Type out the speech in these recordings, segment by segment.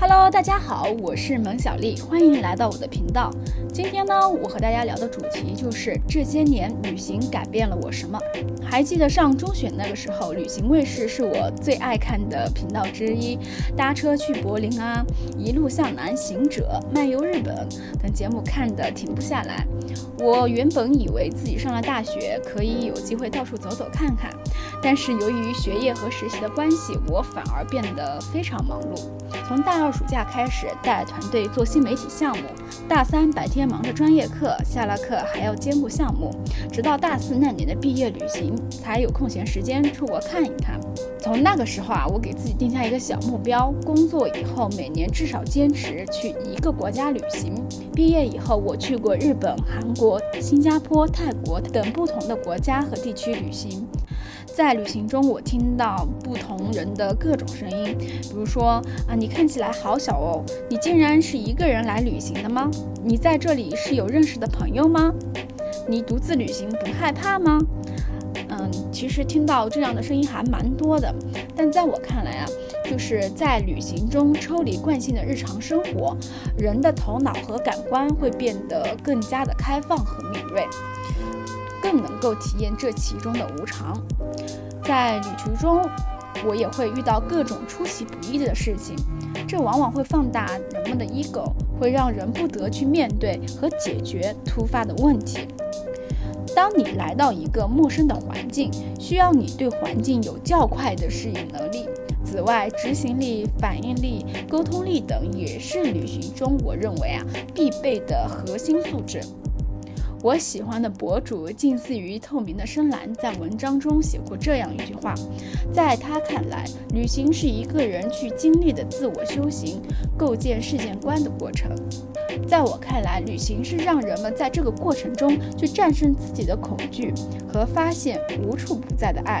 Hello，大家好，我是蒙小丽，欢迎来到我的频道。今天呢，我和大家聊的主题就是这些年旅行改变了我什么。还记得上中学那个时候，旅行卫视是我最爱看的频道之一，搭车去柏林啊，一路向南行者、漫游日本等节目看的停不下来。我原本以为自己上了大学，可以有机会到处走走看看。但是由于学业和实习的关系，我反而变得非常忙碌。从大二暑假开始带团队做新媒体项目，大三白天忙着专业课，下了课还要兼顾项目，直到大四那年的毕业旅行才有空闲时间出国看一看。从那个时候啊，我给自己定下一个小目标：工作以后每年至少坚持去一个国家旅行。毕业以后，我去过日本、韩国、新加坡、泰国等不同的国家和地区旅行。在旅行中，我听到不同人的各种声音，比如说啊，你看起来好小哦，你竟然是一个人来旅行的吗？你在这里是有认识的朋友吗？你独自旅行不害怕吗？其实听到这样的声音还蛮多的，但在我看来啊，就是在旅行中抽离惯性的日常生活，人的头脑和感官会变得更加的开放和敏锐。更能够体验这其中的无常。在旅途中，我也会遇到各种出其不意的事情，这往往会放大人们的 ego，会让人不得去面对和解决突发的问题。当你来到一个陌生的环境，需要你对环境有较快的适应能力。此外，执行力、反应力、沟通力等也是旅行中我认为啊必备的核心素质。我喜欢的博主近似于透明的深蓝，在文章中写过这样一句话：在他看来，旅行是一个人去经历的自我修行、构建世界观的过程；在我看来，旅行是让人们在这个过程中去战胜自己的恐惧和发现无处不在的爱。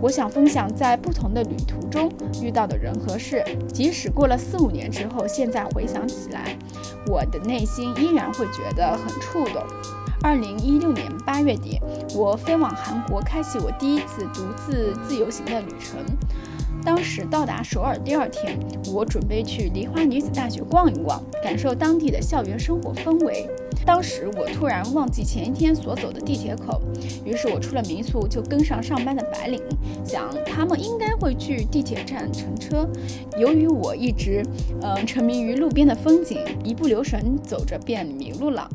我想分享在不同的旅途中遇到的人和事，即使过了四五年之后，现在回想起来，我的内心依然会觉得很触动。二零一六年八月底，我飞往韩国，开启我第一次独自自由行的旅程。当时到达首尔第二天，我准备去梨花女子大学逛一逛，感受当地的校园生活氛围。当时我突然忘记前一天所走的地铁口，于是我出了民宿就跟上上班的白领，想他们应该会去地铁站乘车。由于我一直嗯沉迷于路边的风景，一不留神走着便迷路了。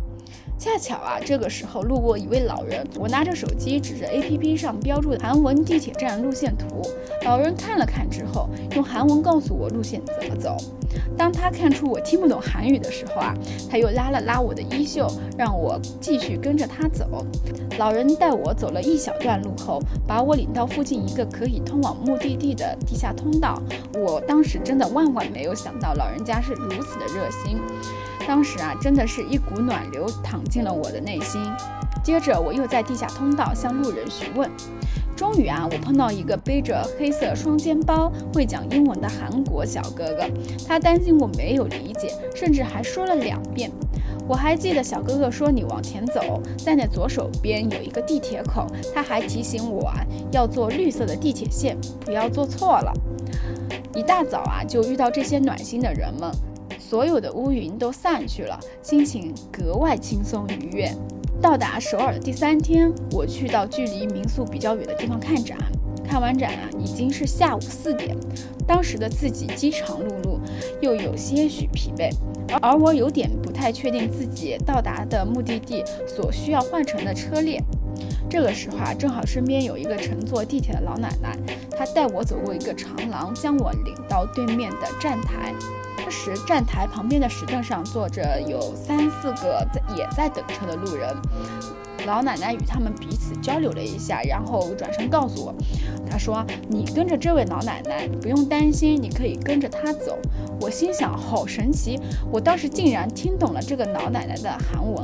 恰巧啊，这个时候路过一位老人，我拿着手机指着 APP 上标注的韩文地铁站路线图。老人看了看之后，用韩文告诉我路线怎么走。当他看出我听不懂韩语的时候啊，他又拉了拉我的衣袖，让我继续跟着他走。老人带我走了一小段路后，把我领到附近一个可以通往目的地的地下通道。我当时真的万万没有想到，老人家是如此的热心。当时啊，真的是一股暖流淌进了我的内心。接着，我又在地下通道向路人询问。终于啊，我碰到一个背着黑色双肩包、会讲英文的韩国小哥哥。他担心我没有理解，甚至还说了两遍。我还记得小哥哥说：“你往前走，在那左手边有一个地铁口。”他还提醒我啊，要坐绿色的地铁线，不要坐错了。一大早啊，就遇到这些暖心的人们。所有的乌云都散去了，心情格外轻松愉悦。到达首尔的第三天，我去到距离民宿比较远的地方看展。看完展啊，已经是下午四点。当时的自己饥肠辘辘，又有些许疲惫，而我有点不太确定自己到达的目的地所需要换乘的车列。这个时候啊，正好身边有一个乘坐地铁的老奶奶，她带我走过一个长廊，将我领到对面的站台。当时，站台旁边的石凳上坐着有三四个在也在等车的路人。老奶奶与他们彼此交流了一下，然后转身告诉我：“她说你跟着这位老奶奶，不用担心，你可以跟着她走。”我心想：好神奇！我当时竟然听懂了这个老奶奶的韩文。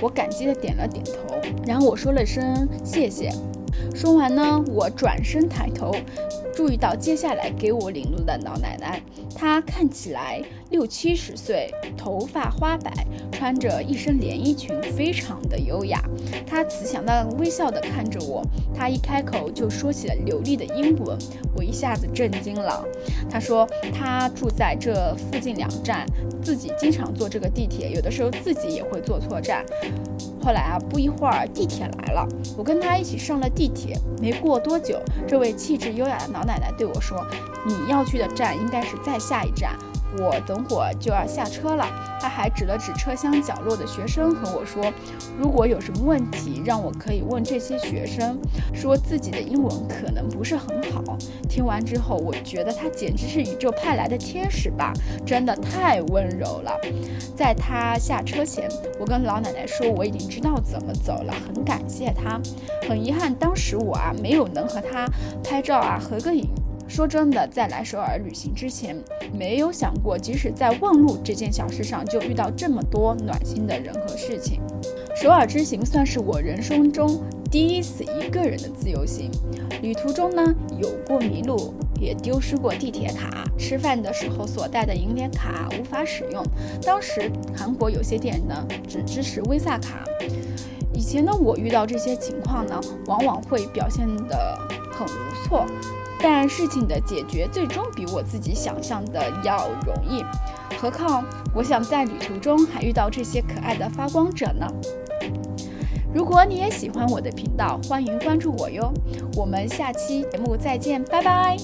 我感激地点了点头，然后我说了声谢谢。说完呢，我转身抬头，注意到接下来给我领路的老奶奶，她看起来六七十岁，头发花白，穿着一身连衣裙，非常的优雅。她慈祥的微笑的看着我，她一开口就说起了流利的英文，我一下子震惊了。她说她住在这附近两站，自己经常坐这个地铁，有的时候自己也会坐错站。后来啊，不一会儿地铁来了，我跟她一起上了地铁。没过多久，这位气质优雅的老奶奶对我说：“你要去的站应该是再下一站。”我等会儿就要下车了，他还指了指车厢角落的学生和我说：“如果有什么问题，让我可以问这些学生。”说自己的英文可能不是很好。听完之后，我觉得他简直是宇宙派来的天使吧，真的太温柔了。在他下车前，我跟老奶奶说我已经知道怎么走了，很感谢他。很遗憾，当时我啊没有能和他拍照啊合个影。说真的，在来首尔旅行之前，没有想过，即使在问路这件小事上，就遇到这么多暖心的人和事情。首尔之行算是我人生中第一次一个人的自由行。旅途中呢，有过迷路，也丢失过地铁卡，吃饭的时候所带的银联卡无法使用。当时韩国有些店呢，只支持 Visa 卡。以前的我遇到这些情况呢，往往会表现得很无措。但事情的解决最终比我自己想象的要容易，何况我想在旅途中还遇到这些可爱的发光者呢。如果你也喜欢我的频道，欢迎关注我哟。我们下期节目再见，拜拜。